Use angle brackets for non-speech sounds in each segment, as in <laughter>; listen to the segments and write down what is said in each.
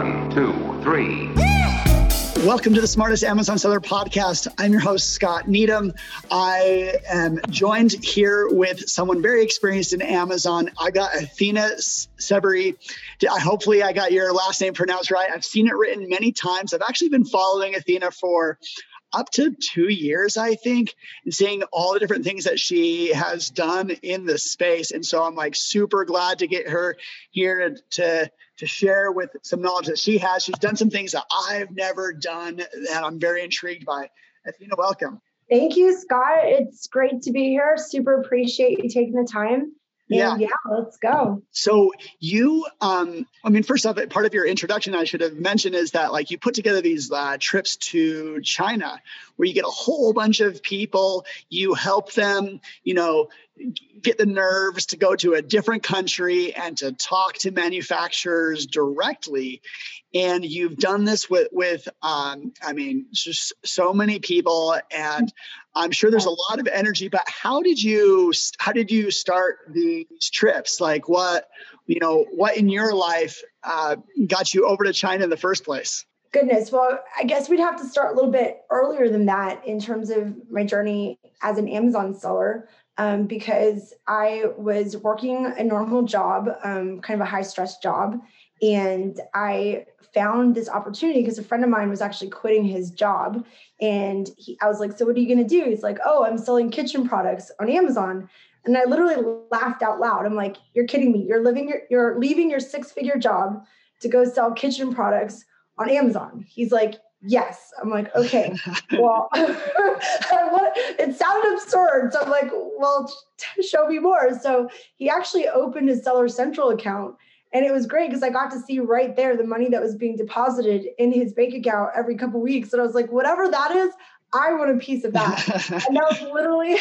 One, two, three. Welcome to the Smartest Amazon Seller Podcast. I'm your host, Scott Needham. I am joined here with someone very experienced in Amazon. I got Athena Severi. Hopefully, I got your last name pronounced right. I've seen it written many times. I've actually been following Athena for up to two years, I think, and seeing all the different things that she has done in the space. And so I'm like super glad to get her here to to share with some knowledge that she has. She's done some things that I've never done that I'm very intrigued by. Athena, welcome. Thank you, Scott. It's great to be here. Super appreciate you taking the time. Yeah. yeah, let's go. So you, um, I mean, first off, part of your introduction I should have mentioned is that like you put together these uh, trips to China, where you get a whole bunch of people, you help them, you know, get the nerves to go to a different country and to talk to manufacturers directly and you've done this with with um, i mean just so many people and i'm sure there's a lot of energy but how did you how did you start these trips like what you know what in your life uh, got you over to china in the first place Goodness. Well, I guess we'd have to start a little bit earlier than that in terms of my journey as an Amazon seller um, because I was working a normal job, um, kind of a high stress job. And I found this opportunity because a friend of mine was actually quitting his job. And he, I was like, So, what are you going to do? He's like, Oh, I'm selling kitchen products on Amazon. And I literally laughed out loud. I'm like, You're kidding me. You're living your, you're leaving your six figure job to go sell kitchen products on Amazon. He's like, yes. I'm like, okay, <laughs> well, <laughs> it sounded absurd. So I'm like, well, show me more. So he actually opened his Seller Central account. And it was great because I got to see right there the money that was being deposited in his bank account every couple weeks. And I was like, whatever that is, I want a piece of that. <laughs> and that was literally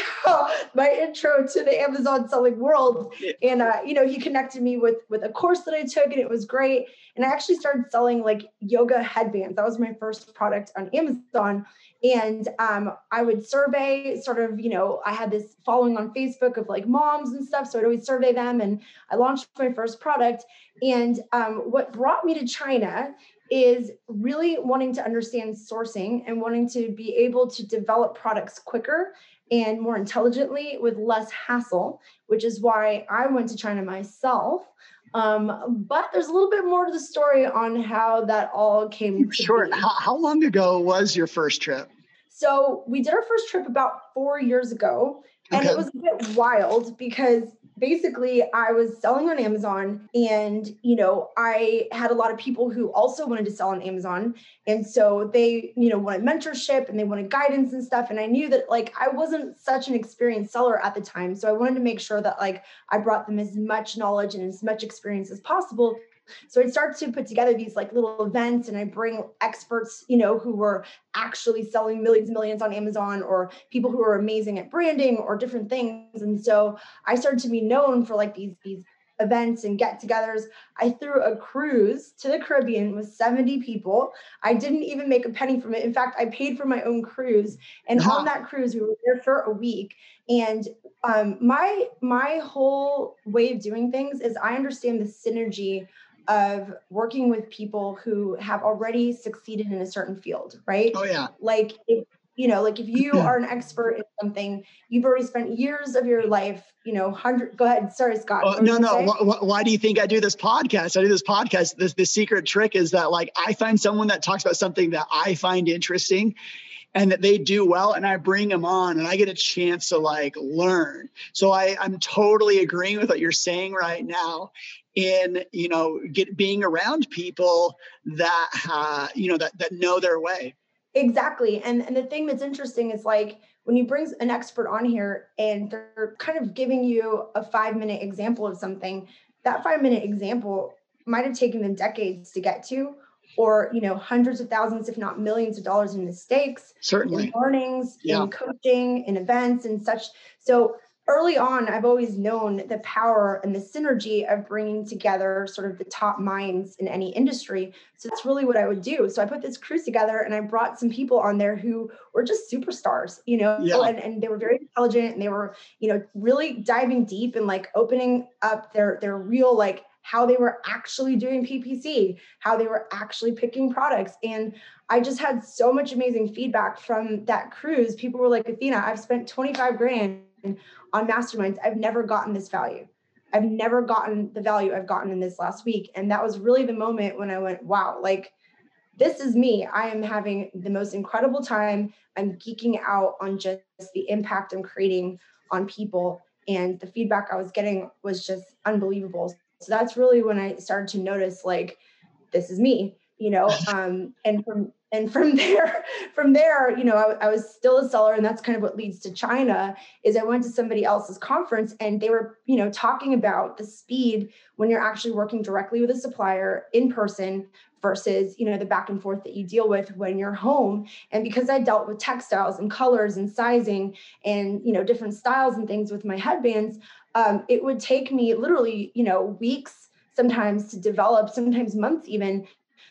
my intro to the Amazon selling world. And uh, you know, he connected me with with a course that I took, and it was great. And I actually started selling like yoga headbands. That was my first product on Amazon. And um, I would survey sort of, you know, I had this following on Facebook of like moms and stuff. So I'd always survey them. And I launched my first product. And um, what brought me to China is really wanting to understand sourcing and wanting to be able to develop products quicker and more intelligently with less hassle, which is why I went to China myself. Um, but there's a little bit more to the story on how that all came. Sure. How, how long ago was your first trip? So we did our first trip about four years ago, and okay. it was a bit wild because basically I was selling on Amazon and you know I had a lot of people who also wanted to sell on Amazon. And so they you know wanted mentorship and they wanted guidance and stuff. And I knew that like I wasn't such an experienced seller at the time. So I wanted to make sure that like I brought them as much knowledge and as much experience as possible so I'd start to put together these like little events and I bring experts, you know, who were actually selling millions and millions on Amazon or people who are amazing at branding or different things. And so I started to be known for like these, these events and get togethers. I threw a cruise to the Caribbean with 70 people. I didn't even make a penny from it. In fact, I paid for my own cruise. And on that cruise, we were there for a week. And um, my my whole way of doing things is I understand the synergy of working with people who have already succeeded in a certain field, right? Oh yeah. Like if you know, like if you are an expert in something, you've already spent years of your life, you know, hundred. Go ahead, sorry, Scott. Oh, no, no. Why, why, do you think I do this podcast? I do this podcast. This the secret trick is that like I find someone that talks about something that I find interesting, and that they do well and i bring them on and i get a chance to like learn. So i i'm totally agreeing with what you're saying right now in you know get being around people that uh, you know that that know their way. Exactly and and the thing that's interesting is like when you bring an expert on here and they're kind of giving you a five minute example of something that five minute example might have taken them decades to get to or you know hundreds of thousands if not millions of dollars in mistakes certainly in learnings yeah. in coaching in events and such so early on, I've always known the power and the synergy of bringing together sort of the top minds in any industry. So that's really what I would do. So I put this cruise together and I brought some people on there who were just superstars, you know, yeah. and, and they were very intelligent and they were, you know, really diving deep and like opening up their their real like how they were actually doing PPC, how they were actually picking products. And I just had so much amazing feedback from that cruise. People were like, Athena, I've spent 25 grand on masterminds. I've never gotten this value. I've never gotten the value I've gotten in this last week. And that was really the moment when I went, wow, like this is me. I am having the most incredible time. I'm geeking out on just the impact I'm creating on people. And the feedback I was getting was just unbelievable. So that's really when I started to notice like, this is me, you know, <laughs> um, and from and from <laughs> there from there you know I, I, was still a seller and that's kind of what leads to china is i went to somebody else's conference and they were you know talking about the speed when you're actually working directly with a supplier in person versus you know the back and forth that you deal with when you're home. And because i dealt with textiles and colors and sizing and you know different styles and things with my headbands um, it would take me literally you know weeks sometimes to develop sometimes months even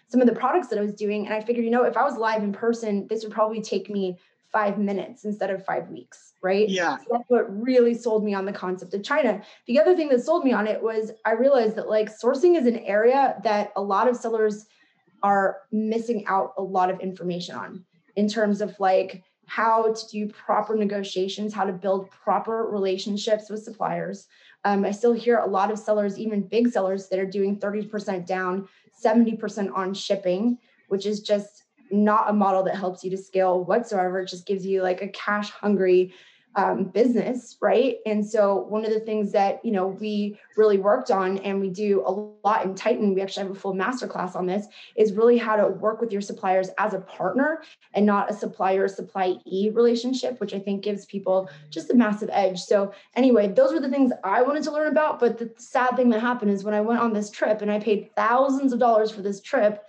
some of the products that I was doing. And I figured, you know, if I was live in person, this would probably take me five minutes instead of five weeks, right? Yeah. So that's what really sold me on the concept of China. The other thing that sold me on it was I realized that like sourcing is an area that a lot of sellers are missing out a lot of information on in terms of like how to do proper negotiations, how to build proper relationships with suppliers. Um, I still hear a lot of sellers, even big sellers, that are doing 30% down 70% on shipping, which is just not a model that helps you to scale whatsoever. It just gives you like a cash hungry um, business, right? And so one of the things that you know we really worked on, and we do a lot in Titan, we actually have a full masterclass on this, is really how to work with your suppliers as a partner and not a supplier supplyee relationship, which I think gives people just a massive edge. So anyway, those were the things I wanted to learn about. But the sad thing that happened is when I went on this trip and I paid thousands of dollars for this trip,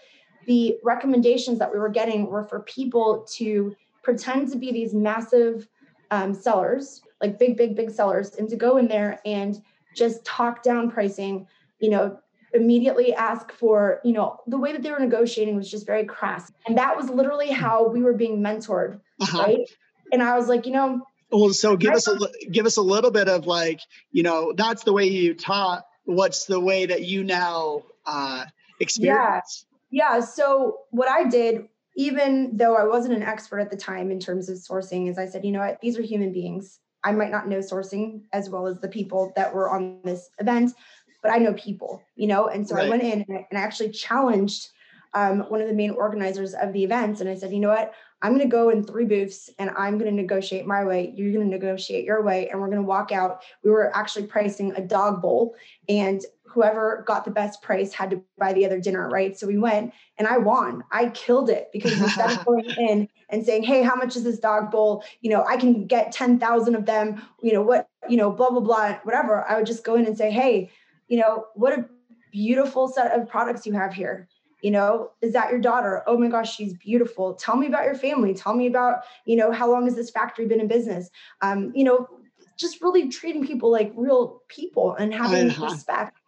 the recommendations that we were getting were for people to pretend to be these massive um, sellers, like big, big, big sellers, and to go in there and just talk down pricing, you know, immediately ask for, you know, the way that they were negotiating was just very crass. And that was literally how we were being mentored, uh-huh. right? And I was like, you know, well, so give us a give us a little bit of like, you know, that's the way you taught. What's the way that you now uh, experience? Yeah. yeah. So what I did even though I wasn't an expert at the time in terms of sourcing, as I said, you know what, these are human beings. I might not know sourcing as well as the people that were on this event, but I know people, you know? And so right. I went in and I, actually challenged um, one of the main organizers of the events. And I said, you know what? I'm going to go in three booths and I'm going to negotiate my way. You're going to negotiate your way. And we're going to walk out. We were actually pricing a dog bowl. And whoever got the best price had to buy the other dinner, right? So we went and I won. I killed it because <laughs> instead of going in and saying, "Hey, how much is this dog bowl?" You know, I can get ten thousand of them. You know what? You know, blah blah blah, whatever. I would just go in and say, "Hey, you know, what a beautiful set of products you have here." You know, is that your daughter? Oh my gosh, she's beautiful. Tell me about your family. Tell me about, you know, how long has this factory been in business? Um, you know, just really treating people like real people and having uh-huh. respect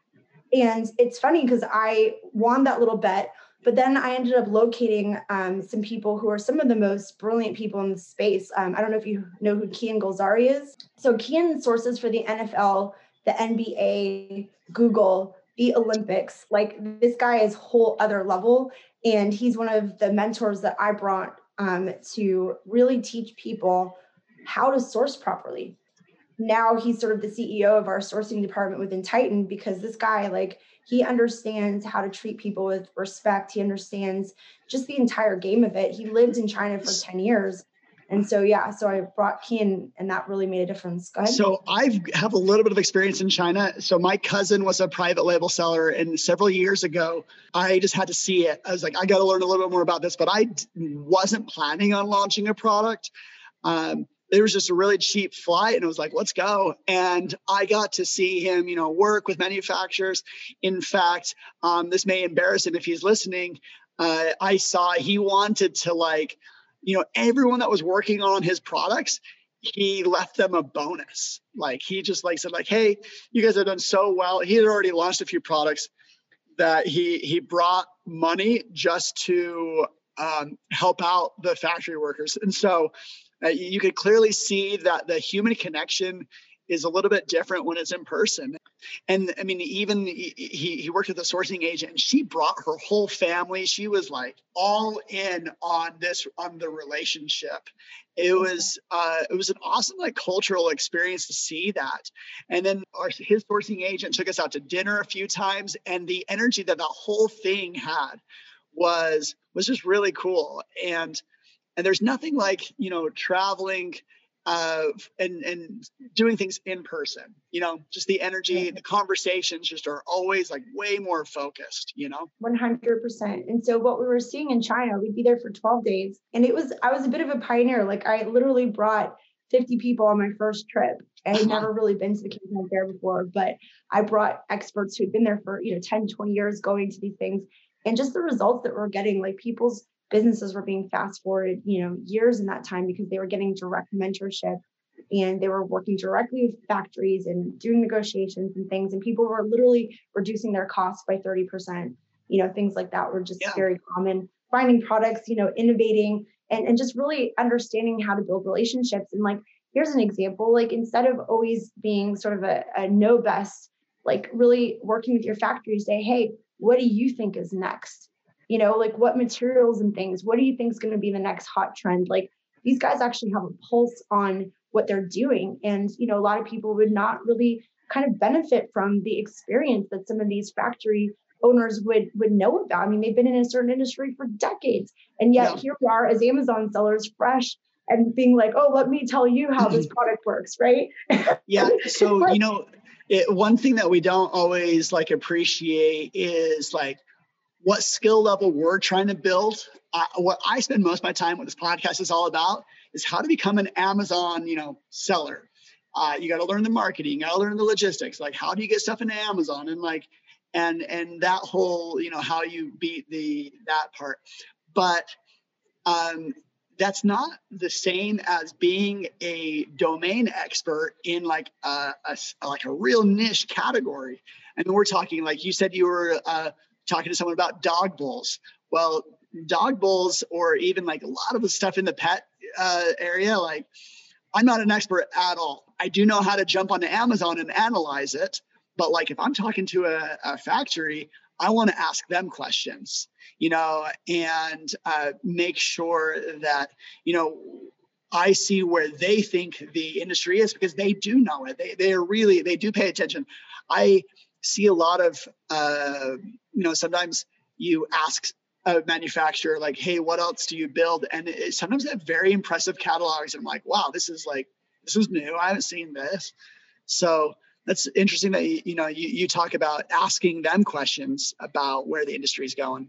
and it's funny because I won that little bet, but then I ended up locating um, some people who are some of the most brilliant people in the space. Um, I don't know if you know who Kian Golzari is. So Kian sources for the NFL, the NBA, Google, the Olympics. Like this guy is whole other level, and he's one of the mentors that I brought um, to really teach people how to source properly now he's sort of the CEO of our sourcing department within Titan because this guy, like, he understands how to treat people with respect. He understands just the entire game of it. He lived in China for 10 years. And so, yeah, so I brought Kian and that really made a difference. So I have a little bit of experience in China. So my cousin was a private label seller and several years ago, I just had to see it. I was like, I got to learn a little bit more about this, but I wasn't planning on launching a product. Um, there was just a really cheap flight and I was like, let's go. And I got to see him, you know, work with manufacturers. In fact, um, this may embarrass him if he's listening. Uh, I saw he wanted to like, you know, everyone that was working on his products, he left them a bonus. Like he just like said, like, hey, you guys have done so well. He had already launched a few products that he he brought money just to um, help out the factory workers. And so uh, you could clearly see that the human connection is a little bit different when it's in person. And I mean, even he, he worked with a sourcing agent and she brought her whole family. She was like all in on this, on the relationship. It was, uh, it was an awesome like cultural experience to see that. And then our, his sourcing agent took us out to dinner a few times and the energy that the whole thing had was, was just really cool. And, and there's nothing like, you know, traveling uh, and and doing things in person. You know, just the energy, the conversations just are always like way more focused. You know, one hundred percent. And so what we were seeing in China, we'd be there for twelve days, and it was I was a bit of a pioneer. Like I literally brought 50 people on my first trip. I had never really been to the Canton Fair before, but I brought experts who had been there for, you know, 10, 20 years going to these things. And just the results that we're getting, like people's businesses were being fast forwarded, you know, years in that time because they were getting direct mentorship and they were working directly with factories and doing negotiations and things. And people were literally reducing their costs by 30%. You know, things like that were just yeah. very common. Finding products, you know, innovating and, and just really understanding how to build relationships. And like, here's an example like, instead of always being sort of a, a no best, like really working with your factory say, hey, what do you think is next? You know like what materials and things what do you think is going to be the next hot trend? Like these guys actually have a pulse on what they're doing and you know a lot of people would not really kind of benefit from the experience that some of these factory owners would would know about. I mean they've been in a certain industry for decades and yet yeah. here we are as amazon sellers fresh and being like oh let me tell you how this <laughs> product works right? Yeah so <laughs> you know it, one thing that we don't always like appreciate is like what skill level we're trying to build. Uh, what I spend most of my time, what this podcast is all about is how to become an Amazon, you know, seller. Uh, you got to learn the marketing, you got to learn the logistics. Like, how do you get stuff into Amazon, and like, and and that whole, you know, how you beat the that part. But um, that's not the same as being a domain expert in like a, a like a real niche category. Mean, we're talking like you said you were. Uh, talking to someone about dog bowls. Well, dog bowls, or even like a lot of the stuff in the pet uh, area, like I'm not an expert at all. I do know how to jump onto Amazon and analyze it. But like if I'm talking to a, a factory, I want to ask them questions, you know, and uh, make sure that, you know, I see where they think the industry is because they do know it. They they are really they do pay attention. I see a lot of uh, you know sometimes you ask a manufacturer like hey what else do you build and it, sometimes they have very impressive catalogs and i'm like wow this is like this is new i haven't seen this so that's interesting that you, you know you, you talk about asking them questions about where the industry is going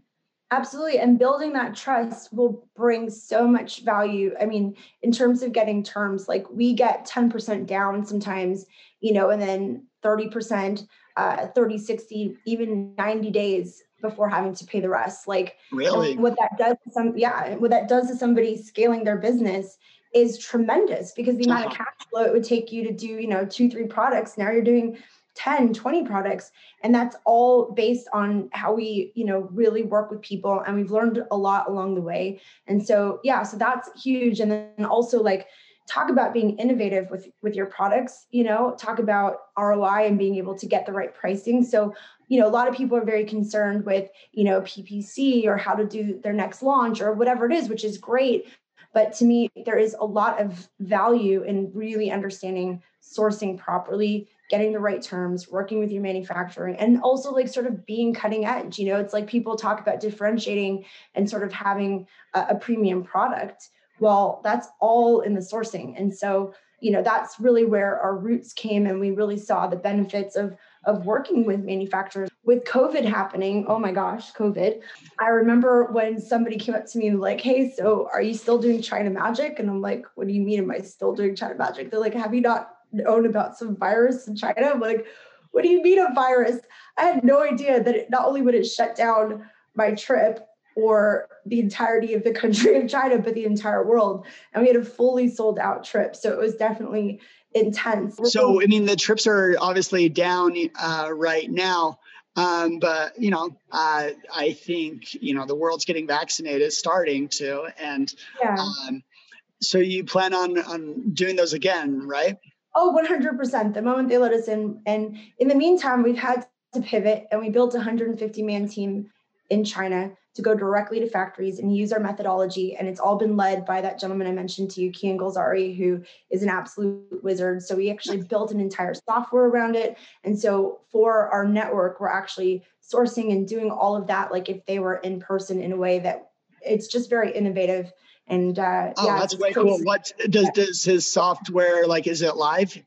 Absolutely. And building that trust will bring so much value. I mean, in terms of getting terms, like we get 10% down sometimes, you know, and then 30% uh, 30, 60, even 90 days before having to pay the rest. Like really what that does to some yeah, what that does to somebody scaling their business is tremendous because the amount uh-huh. of cash flow it would take you to do, you know, two, three products. Now you're doing 10 20 products and that's all based on how we you know really work with people and we've learned a lot along the way and so yeah so that's huge and then also like talk about being innovative with with your products you know talk about roi and being able to get the right pricing. So you know a lot of people are very concerned with you know ppc or how to do their next launch or whatever it is which is great. But to me there is a lot of value in really understanding sourcing properly getting the right terms working with your manufacturing and also like sort of being cutting edge. You know it's like people talk about differentiating and sort of having a, a premium product well, that's all in the sourcing. And so, you know, that's really where our roots came and we really saw the benefits of of working with manufacturers. With COVID happening, oh my gosh, COVID. I remember when somebody came up to me and like, hey, so are you still doing China magic? And I'm like, what do you mean am I still doing China magic? They're like, have you not known about some virus in China? I'm like, what do you mean a virus? I had no idea that it, not only would it shut down my trip, or the entirety of the country of China, but the entire world. And we had a fully sold out trip. So it was definitely intense. So, I mean, the trips are obviously down uh, right now. Um, but you know, uh, I think you know the world's getting vaccinated, starting to, and yeah. um, so you plan on on doing those again, right? Oh, 100%. The moment they let us in. And in the meantime, we've had to pivot and we built a 150 man team in China to go directly to factories and use our methodology. And it's all been led by that gentleman I mentioned to you, Kian Golzari, who is an absolute wizard. So we actually built an entire software around it. And so for our network, we're actually sourcing and doing all of that like if they were in person in a way that it's just very innovative. And uh, oh, yeah, that's way cool. What does does his software like? Is it live?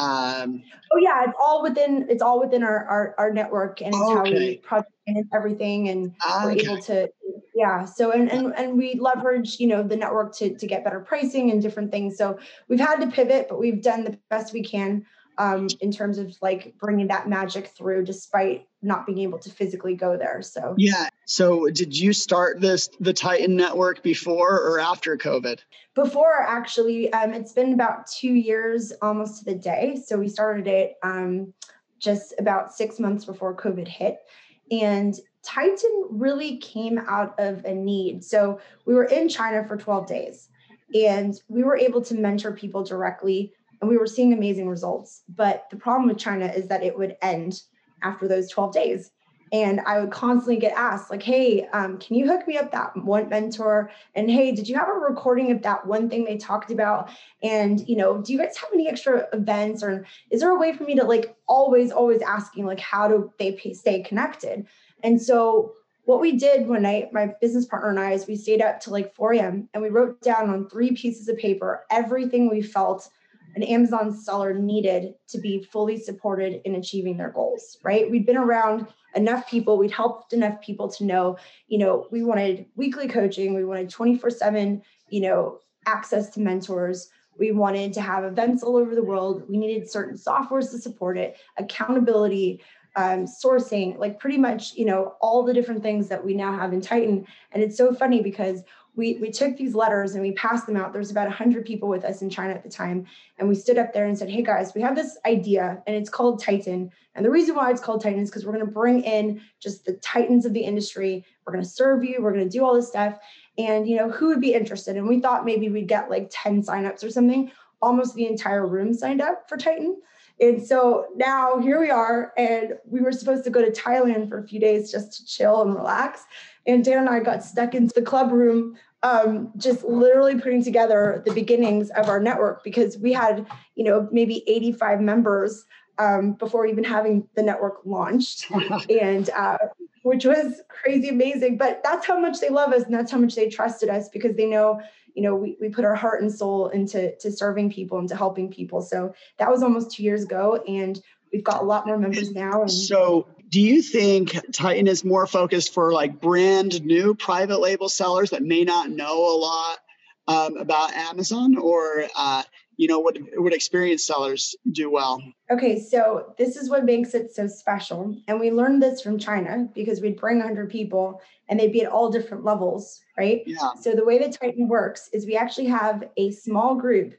Um, oh yeah, it's all within it's all within our our, our network and it's okay. how we project and everything, and okay. we're able to yeah. So and and and we leverage you know the network to to get better pricing and different things. So we've had to pivot, but we've done the best we can um, in terms of like bringing that magic through despite not being able to physically go there. So, yeah. So, did you start this, the Titan network before or after COVID? Before, actually. Um, it's been about two years almost to the day. So, we started it um, just about six months before COVID hit. And Titan really came out of a need. So, we were in China for 12 days and we were able to mentor people directly and we were seeing amazing results. But the problem with China is that it would end after those 12 days. And I would constantly get asked, like, hey, um, can you hook me up that one mentor? And hey, did you have a recording of that one thing they talked about? And, you know, do you guys have any extra events? Or is there a way for me to like always, always asking, like, how do they stay connected? And so what we did one night, my business partner and I, is we stayed up to like 4 a.m. and we wrote down on three pieces of paper everything we felt an Amazon seller needed to be fully supported in achieving their goals, right? We'd been around enough people, we'd helped enough people to know, you know, we wanted weekly coaching, we wanted 24 7, you know, access to mentors. We wanted to have events all over the world. We needed certain softwares to support it, accountability, um, sourcing, like pretty much, you know, all the different things that we now have in Titan. And it's so funny because we we took these letters and we passed them out. There's about 100 people with us in China at the time, and we stood up there and said, "Hey guys, we have this idea, and it's called Titan. And the reason why it's called Titan is because we're going to bring in just the titans of the industry. We're going to serve you. We're going to do all this stuff, and you know who would be interested? And we thought maybe we'd get like 10 signups or something. Almost the entire room signed up for Titan." And so now here we are, and we were supposed to go to Thailand for a few days just to chill and relax. And Dan and I got stuck into the club room, um, just literally putting together the beginnings of our network because we had, you know, maybe 85 members um, before even having the network launched, <laughs> and uh, which was crazy amazing. But that's how much they love us, and that's how much they trusted us because they know you know we, we put our heart and soul into to serving people and to helping people so that was almost two years ago and we've got a lot more members now and so do you think titan is more focused for like brand new private label sellers that may not know a lot um, about amazon? Or uh, you know would would experienced sellers do well? Okay so this is what makes it so special. And we learned this from china because we'd bring 100 people and they'd be at all different levels right? Yeah. so the way that titan works is we actually have a small group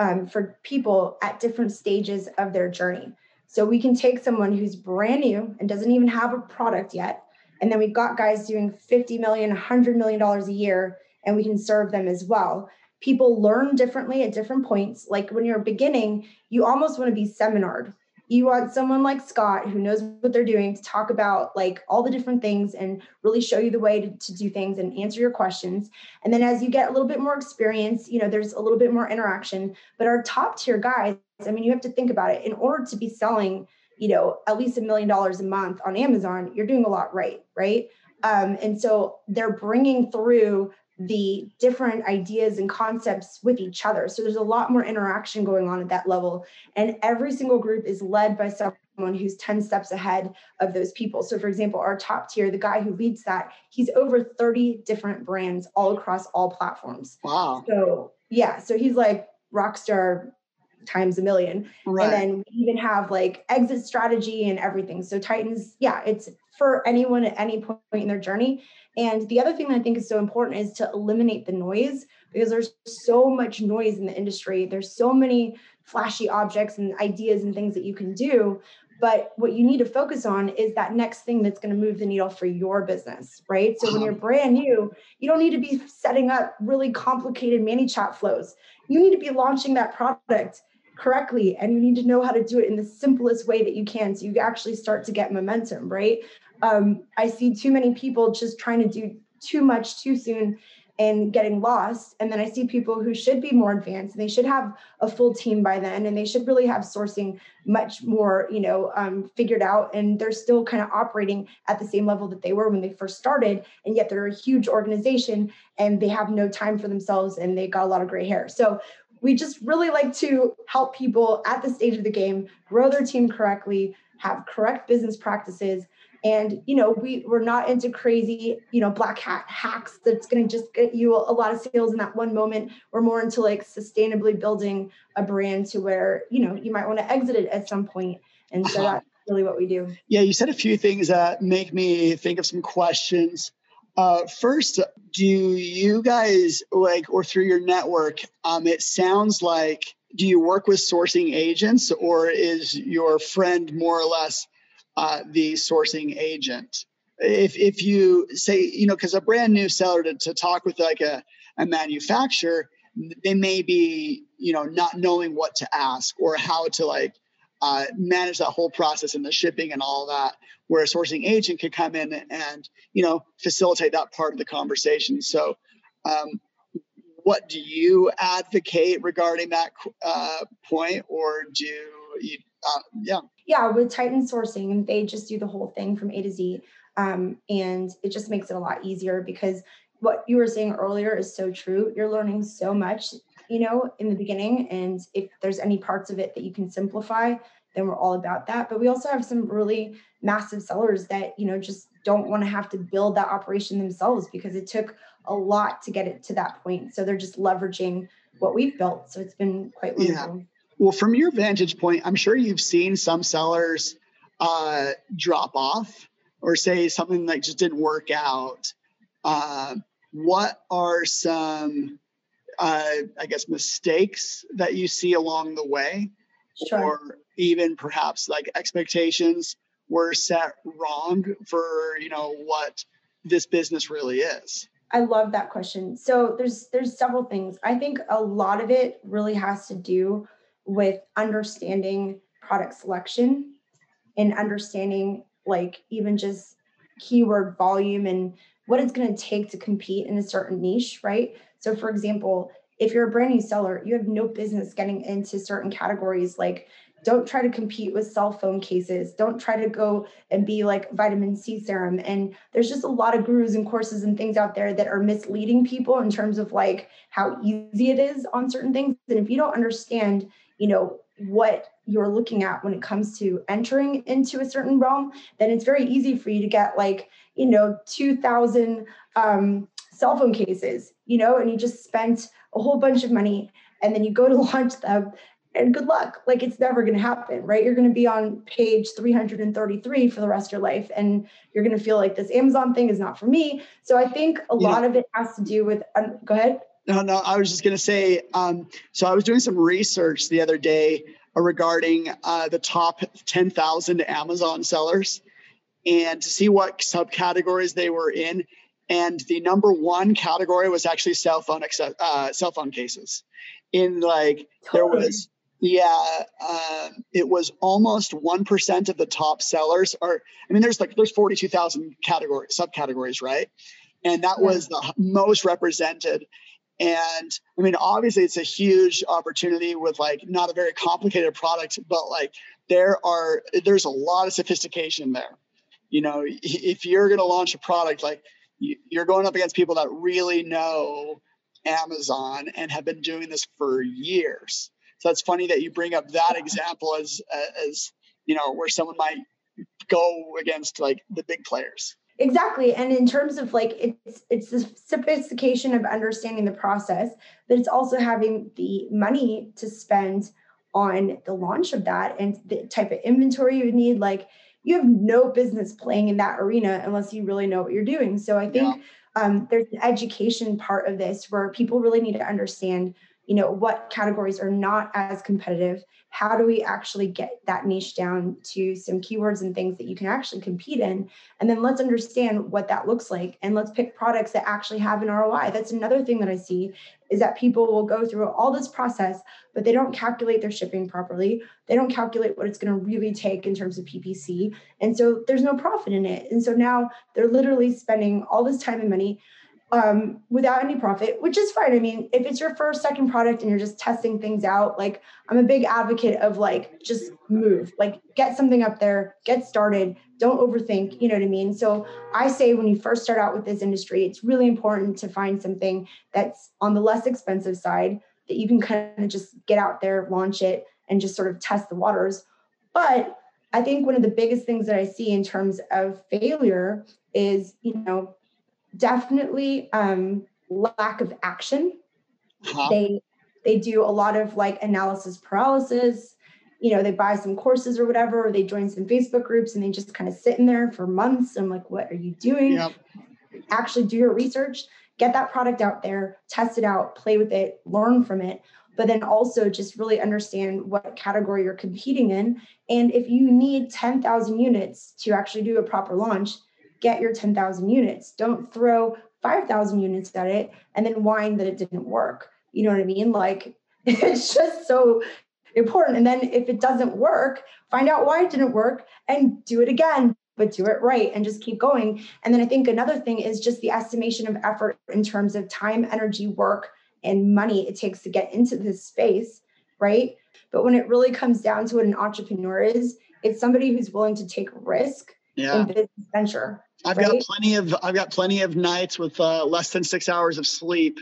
um, for people at different stages of their journey so we can take someone who's brand new and doesn't even have a product yet and then we've got guys doing 50 million 100 million dollars a year and we can serve them as well people learn differently at different points. Like when you're beginning, you almost want to be seminared. You want someone like Scott who knows what they're doing to talk about like all the different things and really show you the way to, to do things and answer your questions. And then as you get a little bit more experience, you know, there's a little bit more interaction. But our top tier guys, I mean, you have to think about it. In order to be selling, you know, at least a million dollars a month on Amazon, you're doing a lot right, right? Um, and so they're bringing through the different ideas and concepts with each other. So there's a lot more interaction going on at that level. And every single group is led by someone who's 10 steps ahead of those people. So, for example, our top tier, the guy who leads that, he's over 30 different brands all across all platforms. Wow. So, yeah. So he's like rockstar times a million. Right. And then we even have like exit strategy and everything. So Titans, yeah, it's for anyone at any point in their journey. And the other thing that I think is so important is to eliminate the noise because there's so much noise in the industry. There's so many flashy objects and ideas and things that you can do. But what you need to focus on is that next thing that's going to move the needle for your business, right? So when you're mm-hmm. brand new, you don't need to be setting up really complicated ManyChat flows. You need to be launching that product correctly and you need to know how to do it in the simplest way that you can so you actually start to get momentum right um, i see too many people just trying to do too much too soon and getting lost. And then I see people who should be more advanced and they should have a full team by then and they should really have sourcing much more, you know, um, figured out. And they're still kind of operating at the same level that they were when they first started. And yet they're a huge organization and they have no time for themselves and they got a lot of gray hair. So we just really like to help people at the stage of the game grow their team correctly, have correct business practices, and you know we we're not into crazy you know black hat hacks that's going to just get you a, lot of sales in that one moment. We're more into like sustainably building a brand to where you know you might want to exit it at some point and so uh-huh. that's really what we do. Yeah you said a few things that make me think of some questions uh, first do you guys like or through your network um, it sounds like do you work with sourcing agents or is your friend more or less uh, the sourcing agent. If, if you say, you know, because a brand new seller to, to talk with like a, a manufacturer, they may be, you know, not knowing what to ask or how to like uh, manage that whole process and the shipping and all that. Where a sourcing agent could come in and, you know, facilitate that part of the conversation. So, um, what do you advocate regarding that uh, point, or do you uh, yeah. Yeah, with Titan sourcing, they just do the whole thing from A to Z. Um, and it just makes it a lot easier because what you were saying earlier is so true. You're learning so much, you know, in the beginning. And if there's any parts of it that you can simplify, then we're all about that. But we also have some really massive sellers that, you know, just don't want to have to build that operation themselves because it took a lot to get it to that point. So they're just leveraging what we've built. So it's been quite wonderful. Yeah. Well, from your vantage point, I'm sure you've seen some sellers uh, drop off or say something that just didn't work out. Uh, what are some, uh, I guess, mistakes that you see along the way? Sure. Or even perhaps like expectations were set wrong for, you know, what this business really is? I love that question. So there's there's several things. I think a lot of it really has to do with understanding product selection and understanding like even just keyword volume and what it's going to take to compete in a certain niche, right? So, for example, if you're a brand new seller, you have no business getting into certain categories. Like, don't try to compete with cell phone cases. Don't try to go and be like vitamin C serum. And there's just a lot of gurus and courses and things out there that are misleading people in terms of like how easy it is on certain things. And if you don't understand you know what you're looking at when it comes to entering into a certain realm then it's very easy for you to get like you know 2000 um, cell phone cases you know and you just spent a whole bunch of money and then you go to <laughs> launch them and good luck like it's never going to happen right you're going to be on page 333 for the rest of your life and you're going to feel like this amazon thing is not for me so i think a yeah. lot of it has to do with um, go ahead no, no, I was just going to say. Um, so I was doing some research the other day regarding uh, the top 10,000 Amazon sellers and to see what subcategories they were in. And the number one category was actually cell phone uh, cell phone cases. In like there was yeah, uh, it was almost one percent of the top sellers. Are I mean, there's like there's forty two thousand categories subcategories, right? And that was the most represented. And I mean, obviously, it's a huge opportunity with like not a very complicated product, but like there are there's a lot of sophistication there. You know, if you're going to launch a product, like you're going up against people that really know Amazon and have been doing this for years. So it's funny that you bring up that example as as you know where someone might go against like the big players. Exactly. And in terms of like it's it's the sophistication of understanding the process, but it's also having the money to spend on the launch of that and the type of inventory you would need. Like you have no business playing in that arena unless you really know what you're doing. So I think yeah. um, there's an education part of this where people really need to understand you know what categories are not as competitive how do we actually get that niche down to some keywords and things that you can actually compete in? And then let's understand what that looks like and let's pick products that actually have an roi that's another thing that i see is that people will go through all this process but they don't calculate their shipping properly. They don't calculate what it's going to really take in terms of ppc and so there's no profit in it. And so now they're literally spending all this time and money um, without any profit, which is fine. I mean, if it's your first, second product and you're just testing things out, like I'm a big advocate of like just move, like get something up there, get started, don't overthink, you know what I mean? So I say when you first start out with this industry, it's really important to find something that's on the less expensive side that you can kind of just get out there, launch it, and just sort of test the waters. But I think one of the biggest things that I see in terms of failure is, you know, definitely um, lack of action. Uh-huh. They they do a lot of like analysis paralysis. You know, they buy some courses or whatever, or they join some Facebook groups and they just kind of sit in there for months. I'm like, what are you doing? Yep. Actually, do your research, get that product out there, test it out, play with it, learn from it but then also just really understand what category you're competing in. And if you need 10,000 units to actually do a proper launch, get your 10,000 units. Don't throw 5,000 units at it and then whine that it didn't work. You know what I mean? Like <laughs> it's just so important. And then if it doesn't work, find out why it didn't work and do it again, but do it right and just keep going. And then I think another thing is just the estimation of effort in terms of time, energy, work, and money it takes to get into this space, right? But when it really comes down to what an entrepreneur is, it's somebody who's willing to take risk yeah. in business venture. I've right? got plenty of I've got plenty of nights with uh, less than six hours of sleep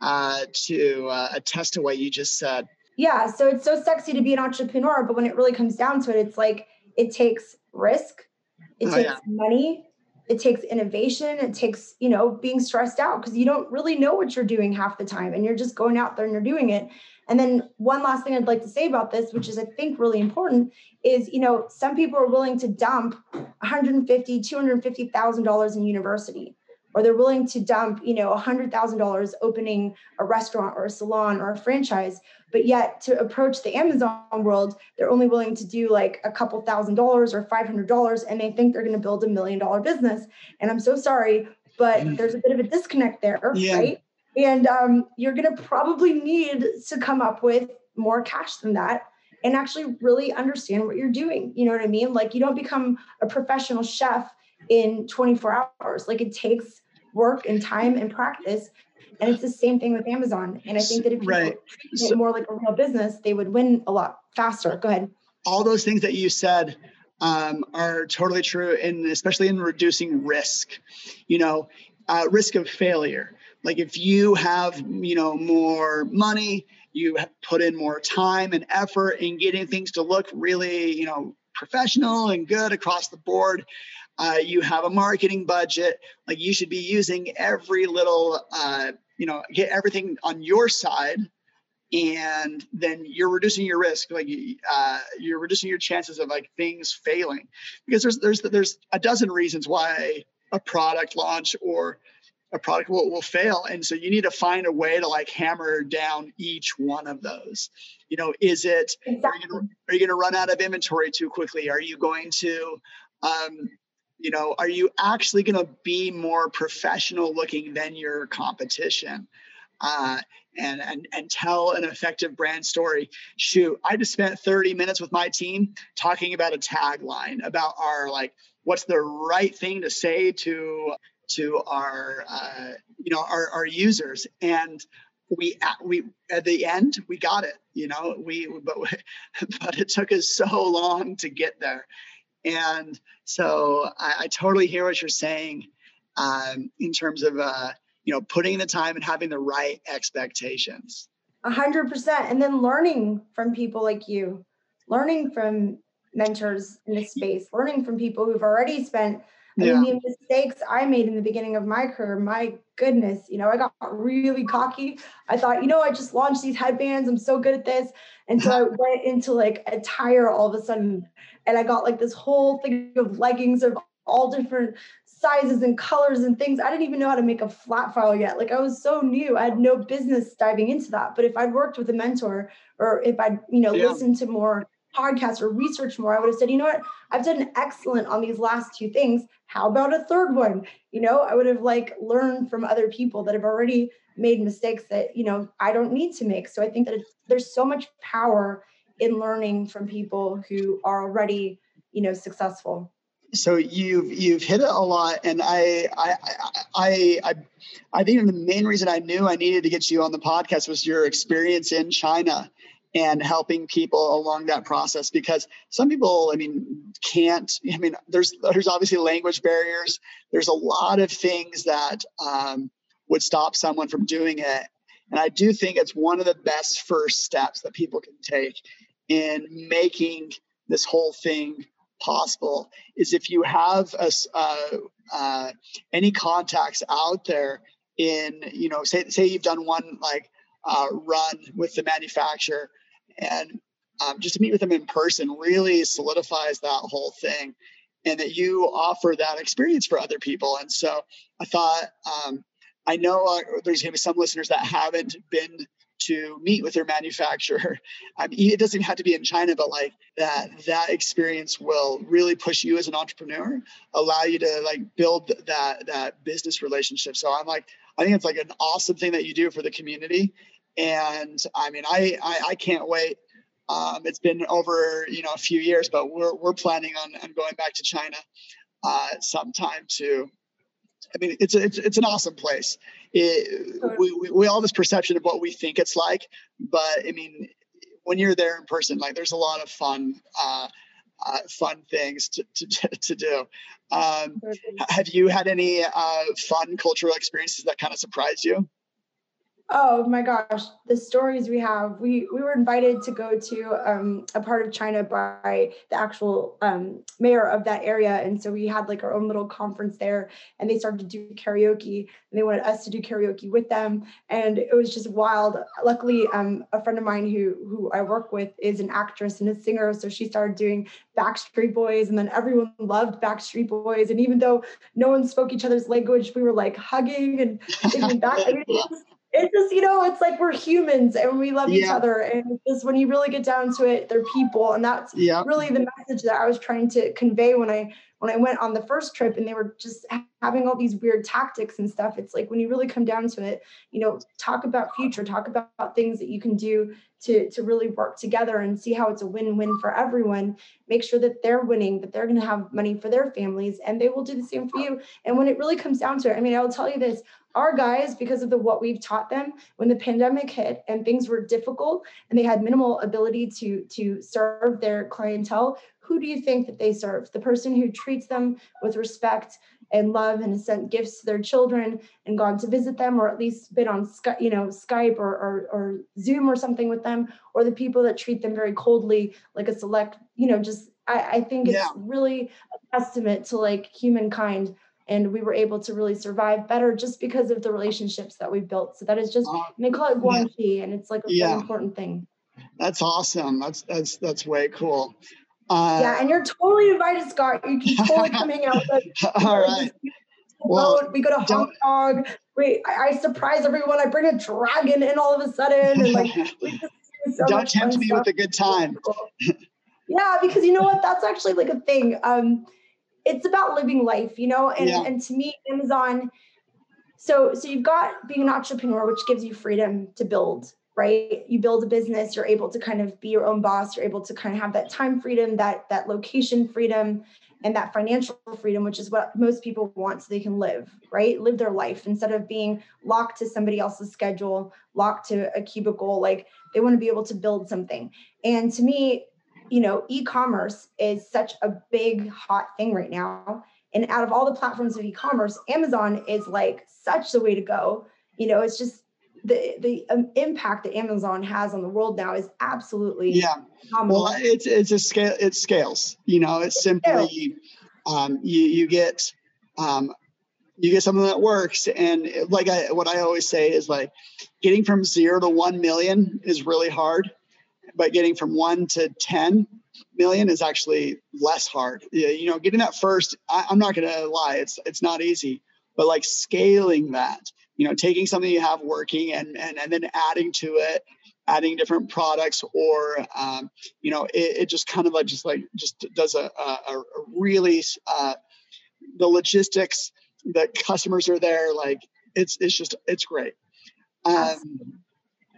uh, to uh, attest to what you just said. Yeah, so it's so sexy to be an entrepreneur, but when it really comes down to it, it's like it takes risk, it oh, takes yeah. money, it takes innovation, it takes you know being stressed out because you don't really know what you're doing half the time, and you're just going out there and you're doing it. And then one last thing I'd like to say about this, which is I think really important, is you know some people are willing to dump 150, 250,000 dollars in university, or they're willing to dump you know $100,000 opening a restaurant or a salon or a franchise, but yet to approach the Amazon world, they're only willing to do like a couple thousand dollars or $500, and they think they're going to build a million dollar business. And I'm so sorry, but mm. there's a bit of a disconnect there, yeah. right? And um, you're going to probably need to come up with more cash than that and actually really understand what you're doing. You know what I mean? Like you don't become a professional chef in 24 hours. Like it takes work and time and practice. And it's the same thing with Amazon. And I think that if people right. so, more like a real business, they would win a lot faster. Go ahead. All those things that you said um, are totally true, and especially in reducing risk. You know, uh, risk of failure. Like if you have, you know, more money, you put in more time and effort in getting things to look really, you know, professional and good across the board. Uh, you have a marketing budget. Like you should be using every little, uh, you know, get everything on your side and then you're reducing your risk. Like uh, you're reducing your chances of like things failing. Because there's there's there's a dozen reasons why a product launch or a product will, will fail. And so you need to find a way to like hammer down each one of those. You know is it exactly. are you going to run out of inventory too quickly? Are you going to um, you know are you actually going to be more professional looking than your competition? Uh, and, and and tell an effective brand story. Shoot i just spent 30 minutes with my team talking about a tagline about our like what's the right thing to say to to our uh, you know our, our users. And we we at the end we got it you know we but <laughs> but it took us so long to get there and so i, I totally hear what you're saying um, in terms of uh, you know putting the time and having the right expectations a hundred percent and then learning from people like you learning from mentors in this space learning from people who've already spent I yeah. mean, the mistakes I made in the beginning of my career, my goodness, you know, I got really cocky. I thought, you know, I just launched these headbands. I'm so good at this. And so I <laughs> went into like attire all of a sudden. And I got like this whole thing of leggings of all different sizes and colors and things. I didn't even know how to make a flat file yet. Like I was so new. I had no business diving into that. But if I'd worked with a mentor or if I'd, you know, yeah. listened to more podcasts or research more, I would have said, you know what, I've done excellent on these last two things. How about a third one? You know, I would have like learned from other people that have already made mistakes that, you know, I don't need to make. So I think that there's so much power in learning from people who are already, you know, successful. So you've you've hit it a lot and I, I i i i think the main reason i knew i needed to get you on the podcast was your experience in china and helping people along that process because some people i mean can't i mean there's there's obviously language barriers. There's a lot of things that um, would stop someone from doing it. And i do think it's one of the best first steps that people can take in making this whole thing possible is if you have a, uh, uh, any contacts out there in you know say say you've done one like uh, run with the manufacturer and um, just to meet with them in person really solidifies that whole thing and that you offer that experience for other people. And so i thought um, i know uh, there's going to be some listeners that haven't been to meet with their manufacturer. <laughs> I mean, it doesn't have to be in China, but like that that experience will really push you as an entrepreneur, allow you to like build that that business relationship. So I'm like, I think it's like an awesome thing that you do for the community. And I mean, I I, I can't wait. Um, it's been over you know a few years, but we're we're planning on, on going back to China uh, sometime to I mean, it's it's it's an awesome place. It, we, we, we all have this perception of what we think it's like, but I mean, when you're there in person, like there's a lot of fun, uh, uh, fun things to to, <laughs> to do. Um, have you had any uh, fun cultural experiences that kind of surprised you? Oh my gosh, the stories we have. We we were invited to go to um, a part of China by the actual um, mayor of that area, and so we had like our own little conference there. And they started to do karaoke, and they wanted us to do karaoke with them, and it was just wild. Luckily, um, a friend of mine who who I work with is an actress and a singer, so she started doing Backstreet Boys, and then everyone loved Backstreet Boys. And even though no one spoke each other's language, we were like hugging and singing <laughs> back. I mean, it's just you know it's like we're humans and we love yeah. each other. And just when you really get down to it they're people. And that's yeah. really the message that i was trying to convey when i when i went on the first trip and they were just having all these weird tactics and stuff. It's like when you really come down to it you know talk about future talk about things that you can do to to really work together and see how it's a win-win for everyone. Make sure that they're winning that they're going to have money for their families and they will do the same for you. And when it really comes down to it i mean i'll tell you this our guys because of the what we've taught them when the pandemic hit and things were difficult and they had minimal ability to to serve their clientele who do you think that they serve the person who treats them with respect and love and has sent gifts to their children and gone to visit them or at least been on Skype, you know Skype or, or, or Zoom or something with them or the people that treat them very coldly like a select you know just I, I think it's yeah. really a testament to like humankind and we were able to really survive better just because of the relationships that we've built. So that is just uh, they call it guanxi, yeah. and it's like a yeah. really important thing. That's awesome. That's that's that's way cool. Uh, yeah, and you're totally invited, Scott. You can totally <laughs> come hang out with us. All right. Well, we go to Hong Kong. We I, I, surprise everyone. I bring a dragon in all of a sudden, and like <laughs> so don't tempt me stuff. with a good time. <laughs> yeah, because you know what? That's actually like a thing. Um, it's about living life, you know, and, yeah. and to me, Amazon. So, so you've got being an entrepreneur, which gives you freedom to build, right? You build a business, you're able to kind of be your own boss, you're able to kind of have that time freedom, that that location freedom, and that financial freedom, which is what most people want so they can live, right? Live their life instead of being locked to somebody else's schedule, locked to a cubicle. Like they want to be able to build something. And to me, you know, e-commerce is such a big hot thing right now. And out of all the platforms of e-commerce, Amazon is like such the way to go. You know, it's just the the um, impact that Amazon has on the world now is absolutely yeah. Phenomenal. Well, it's it's a scale. It scales. You know, it's simply um, you you get um, you get something that works, and like I what I always say is like getting from zero to one million is really hard but getting from one to 10 million is actually less hard. You know, getting that first, I, I'm not going to lie, it's it's not easy, but like scaling that, you know, taking something you have working and and and then adding to it, adding different products, or um, you know, it, it, just kind of like just like just does a a, a really uh, the logistics, the customers are there, like it's it's just it's great. Um,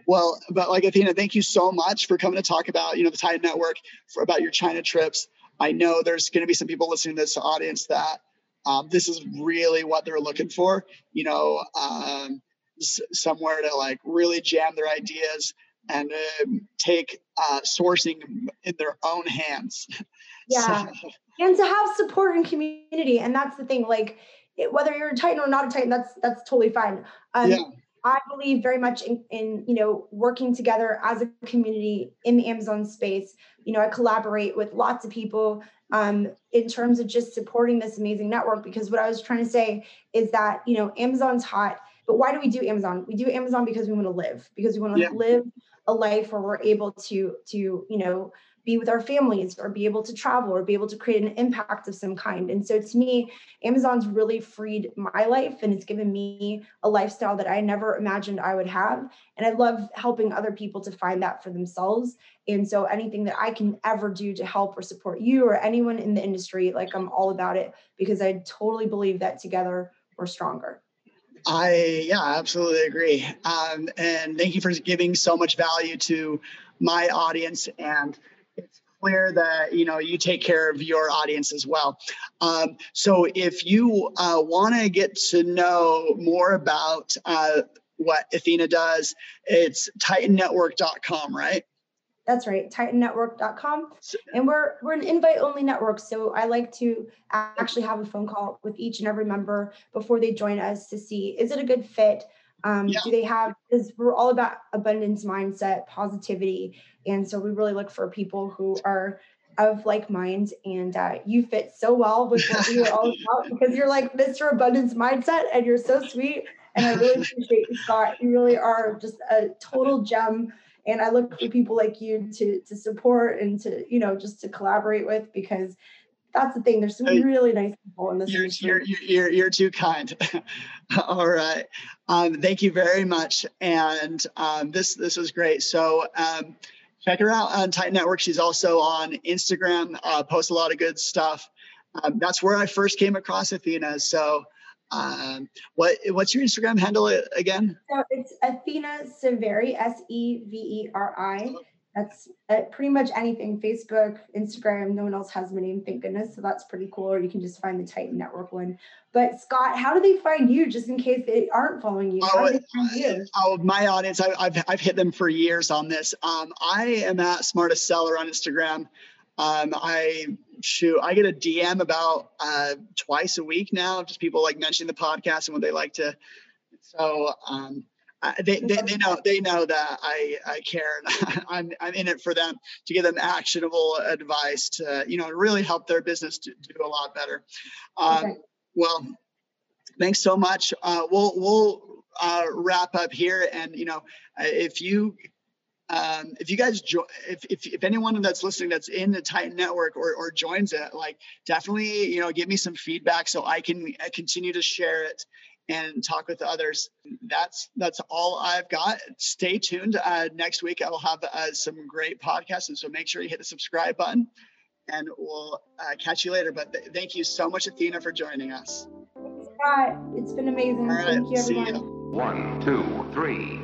well, but like Athena, thank you so much for coming to talk about, you know, the Titan Network for about your China trips. I know there's going to be some people listening to this audience that um, this is really what they're looking for, you know, um, s- somewhere to like really jam their ideas and um, take uh, sourcing in their own hands. <laughs> Yeah. so. And to have support and community. And that's the thing, like, whether you're a Titan or not a Titan, that's that's totally fine. Um, yeah. I believe very much in, in, you know working together as a community in the Amazon space. You know, I collaborate with lots of people um, in terms of just supporting this amazing network. Because what I was trying to say is that you know Amazon's hot, but why do we do Amazon? We do Amazon because we want to live, because we want to yeah. live a life where we're able to to you know be with our families or be able to travel or be able to create an impact of some kind. And so to me, Amazon's really freed my life and it's given me a lifestyle that I never imagined I would have. And I love helping other people to find that for themselves. And so anything that I can ever do to help or support you or anyone in the industry, like I'm all about it because I totally believe that together we're stronger. I yeah, absolutely agree. Um, and thank you for giving so much value to my audience and clear that you know you take care of your audience as well. Um, so if you uh, want to get to know more about uh, what Athena does, it's titannetwork.com, right? That's right, titannetwork.com. And we're we're an invite only network, so I like to actually have a phone call with each and every member before they join us to see is it a good fit? Um, yeah. Do they have, because we're all about abundance mindset, positivity. And so we really look for people who are of like minds. And uh, you fit so well with what we were all <laughs> about because you're like Mr. Abundance Mindset and you're so sweet. And I really appreciate you, Scott. You really are just a total gem. And I look for people like you to to support and to, you know, just to collaborate with because that's the thing. There's some really nice people in this you're, You're, you're, you're too kind. <laughs> All right. Um, thank you very much. And um, this this was great. So um, check her out on Titan Network. She's also on Instagram. Uh, posts a lot of good stuff. Um, that's where I first came across Athena. So um, what what's your Instagram handle again? So it's Athena Severi, S E V E R I that's uh, pretty much anything. Facebook instagram no one else has my name thank goodness so that's pretty cool. Or you can just find the titan network one. But scott how do they find you just in case they aren't following you? How oh, do they find you? oh my audience I, have I've hit them for years on this. Um, i am at smartest seller on instagram. Um, i shoot i get a dm about uh, twice a week now just people like mentioning the podcast and what they like to so um, they, they, they, know they know that I, I care and <laughs> I'm, I'm in it for them to give them actionable advice to you know really help their business to, do a lot better. Um, okay. Well, thanks so much. Uh, we'll we'll uh, wrap up here and you know if you um, if you guys join, if, if, if anyone that's listening that's in the Titan network or, or joins it, like definitely, you know, give me some feedback so I can continue to share it and talk with others. That's that's all I've got. Stay tuned. Uh, next week I will have uh, some great podcasts, and so make sure you hit the subscribe button, and we'll uh, catch you later. But th- thank you so much, Athena, for joining us. Scott, it's been amazing. All right, thank you, everyone. One, two, three.